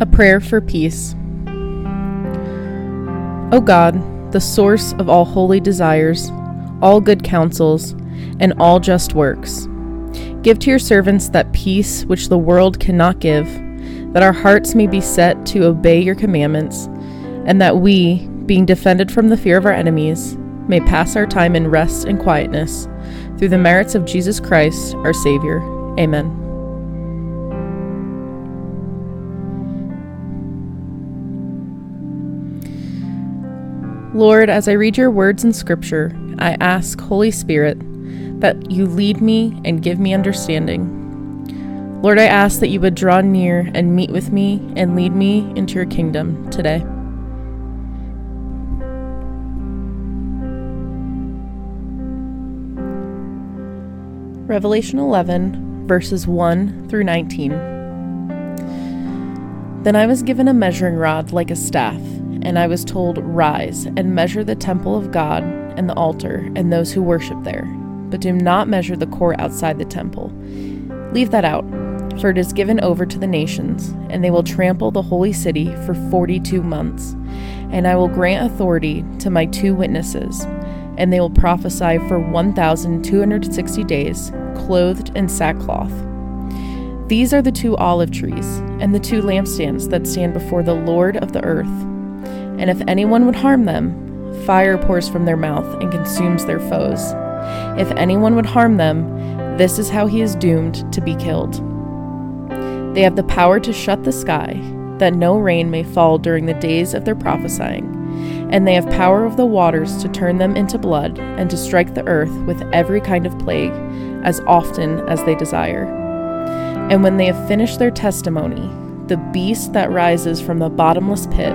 A prayer for peace. O God, the source of all holy desires, all good counsels, and all just works, give to your servants that peace which the world cannot give, that our hearts may be set to obey your commandments, and that we, being defended from the fear of our enemies, may pass our time in rest and quietness, through the merits of Jesus Christ, our Savior. Amen. Lord, as I read your words in Scripture, I ask, Holy Spirit, that you lead me and give me understanding. Lord, I ask that you would draw near and meet with me and lead me into your kingdom today. Revelation 11, verses 1 through 19. Then I was given a measuring rod like a staff and I was told, Rise and measure the temple of God and the altar and those who worship there, but do not measure the court outside the temple. Leave that out, for it is given over to the nations, and they will trample the holy city for 42 months. And I will grant authority to my two witnesses, and they will prophesy for 1,260 days, clothed in sackcloth. These are the two olive trees and the two lampstands that stand before the Lord of the earth and if anyone would harm them, fire pours from their mouth and consumes their foes. If anyone would harm them, this is how he is doomed to be killed. They have the power to shut the sky, that no rain may fall during the days of their prophesying, and they have power of the waters to turn them into blood, and to strike the earth with every kind of plague, as often as they desire. And when they have finished their testimony, the beast that rises from the bottomless pit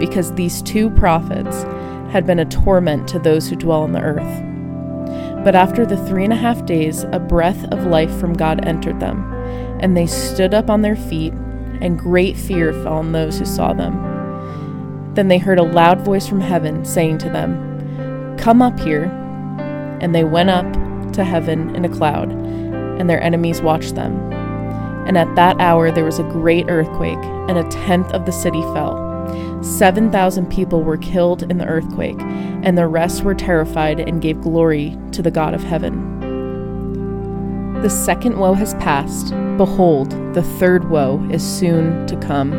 because these two prophets had been a torment to those who dwell on the earth. But after the three and a half days, a breath of life from God entered them, and they stood up on their feet, and great fear fell on those who saw them. Then they heard a loud voice from heaven saying to them, Come up here. And they went up to heaven in a cloud, and their enemies watched them. And at that hour there was a great earthquake, and a tenth of the city fell. 7,000 people were killed in the earthquake, and the rest were terrified and gave glory to the God of heaven. The second woe has passed. Behold, the third woe is soon to come.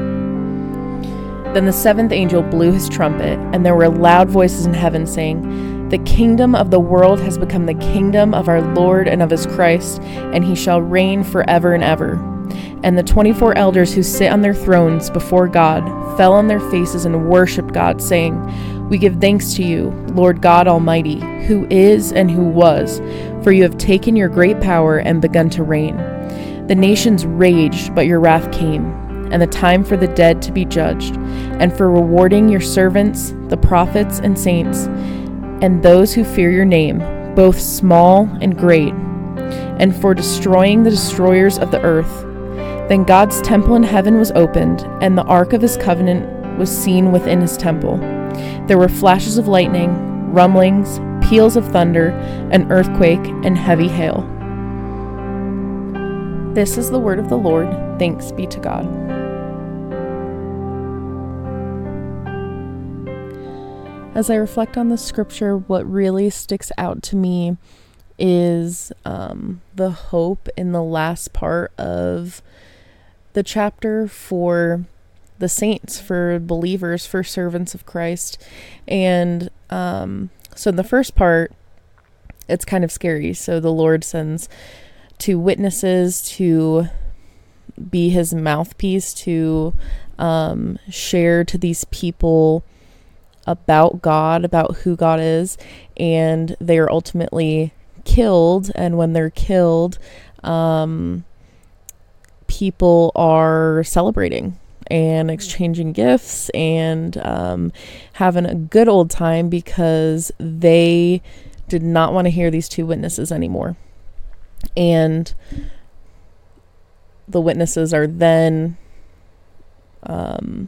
Then the seventh angel blew his trumpet, and there were loud voices in heaven saying, The kingdom of the world has become the kingdom of our Lord and of his Christ, and he shall reign forever and ever. And the 24 elders who sit on their thrones before God fell on their faces and worshiped God, saying, We give thanks to you, Lord God Almighty, who is and who was, for you have taken your great power and begun to reign. The nations raged, but your wrath came, and the time for the dead to be judged, and for rewarding your servants, the prophets and saints, and those who fear your name, both small and great, and for destroying the destroyers of the earth. Then God's temple in heaven was opened, and the ark of his covenant was seen within his temple. There were flashes of lightning, rumblings, peals of thunder, an earthquake, and heavy hail. This is the word of the Lord. Thanks be to God. As I reflect on the scripture, what really sticks out to me is um, the hope in the last part of the chapter for the saints, for believers, for servants of Christ. And um, so in the first part, it's kind of scary. So the Lord sends two witnesses to be his mouthpiece to um, share to these people about God, about who God is, and they are ultimately killed. And when they're killed, um, people are celebrating and exchanging gifts and um, having a good old time because they did not want to hear these two witnesses anymore. And the witnesses are then um,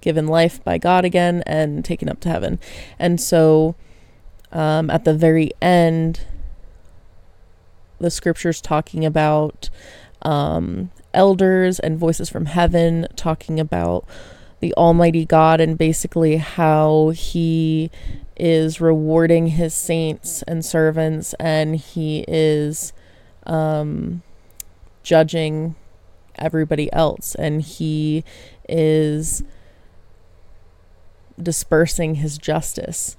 given life by God again and taken up to heaven. And so um, at the very end, the scriptures talking about um, elders and voices from heaven talking about the Almighty God and basically how He is rewarding His saints and servants and He is um, judging everybody else and He is dispersing His justice.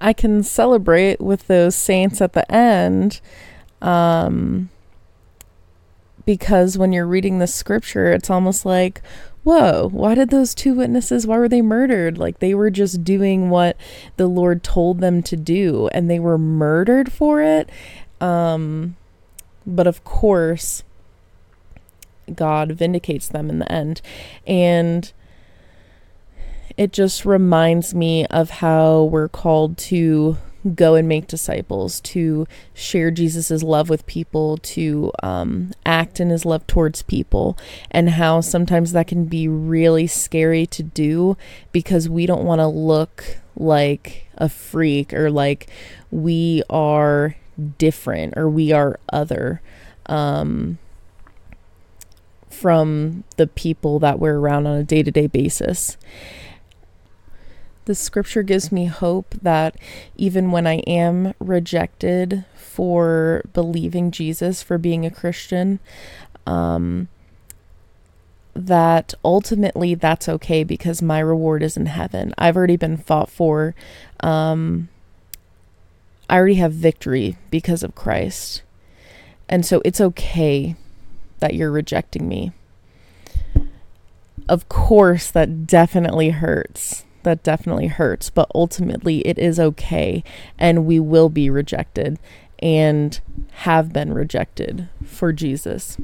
I can celebrate with those saints at the end. Um, because when you're reading the scripture, it's almost like, whoa, why did those two witnesses, why were they murdered? Like they were just doing what the Lord told them to do and they were murdered for it. Um, but of course, God vindicates them in the end. And it just reminds me of how we're called to go and make disciples, to share Jesus' love with people, to um, act in his love towards people, and how sometimes that can be really scary to do because we don't want to look like a freak or like we are different or we are other um, from the people that we're around on a day to day basis. The scripture gives me hope that even when I am rejected for believing Jesus, for being a Christian, um, that ultimately that's okay because my reward is in heaven. I've already been fought for. Um, I already have victory because of Christ. And so it's okay that you're rejecting me. Of course, that definitely hurts that definitely hurts, but ultimately it is okay and we will be rejected and have been rejected for Jesus.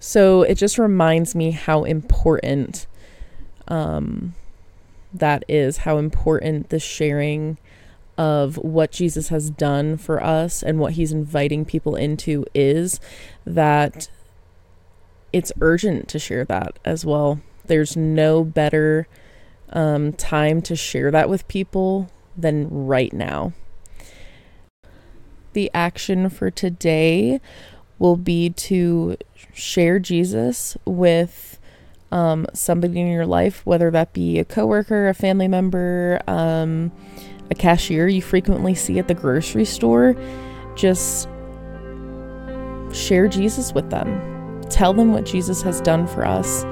So it just reminds me how important um, that is, how important the sharing of what Jesus has done for us and what he's inviting people into is that it's urgent to share that as well. There's no better um, time to share that with people than right now. The action for today will be to share Jesus with um, somebody in your life, whether that be a coworker, a family member, um, a cashier you frequently see at the grocery store. Just share Jesus with them. Tell them what Jesus has done for us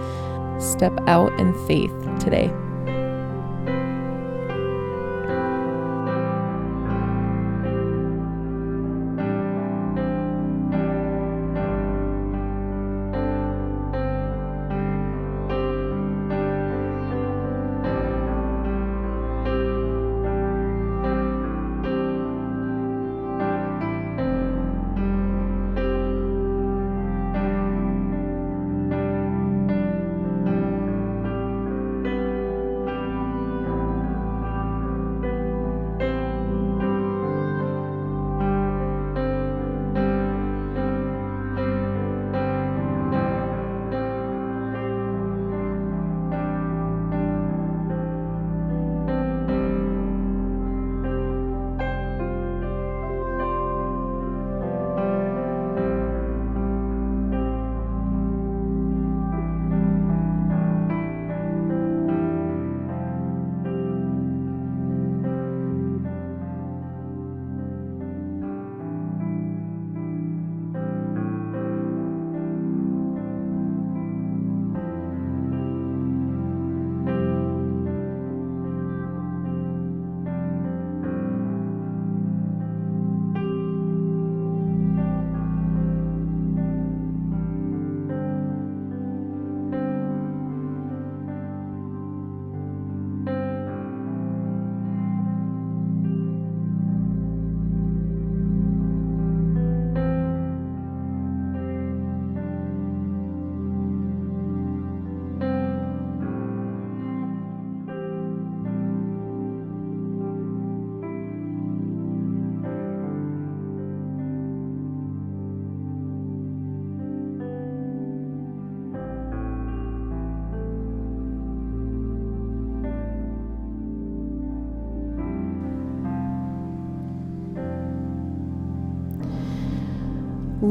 step out in faith today.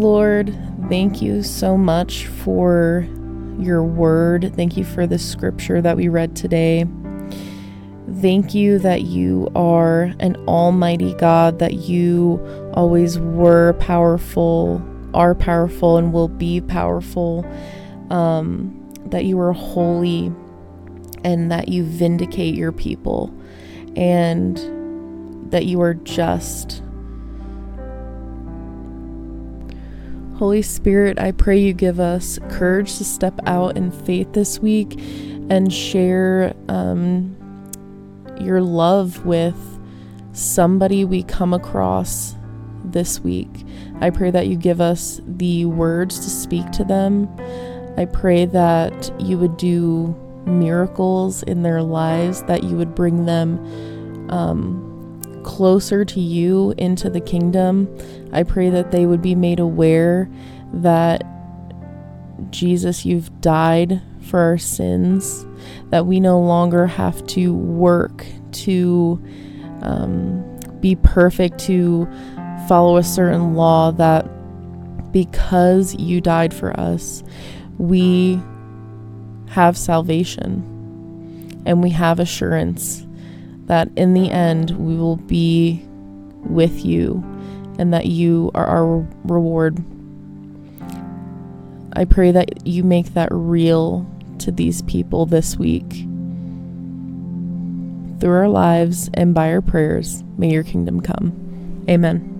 Lord, thank you so much for your word. Thank you for the scripture that we read today. Thank you that you are an almighty God, that you always were powerful, are powerful, and will be powerful. Um, that you are holy and that you vindicate your people and that you are just. Holy Spirit, I pray you give us courage to step out in faith this week and share um, your love with somebody we come across this week. I pray that you give us the words to speak to them. I pray that you would do miracles in their lives, that you would bring them um, closer to you into the kingdom. I pray that they would be made aware that Jesus, you've died for our sins, that we no longer have to work to um, be perfect, to follow a certain law, that because you died for us, we have salvation and we have assurance that in the end we will be with you and that you are our reward. I pray that you make that real to these people this week. Through our lives and by our prayers, may your kingdom come. Amen.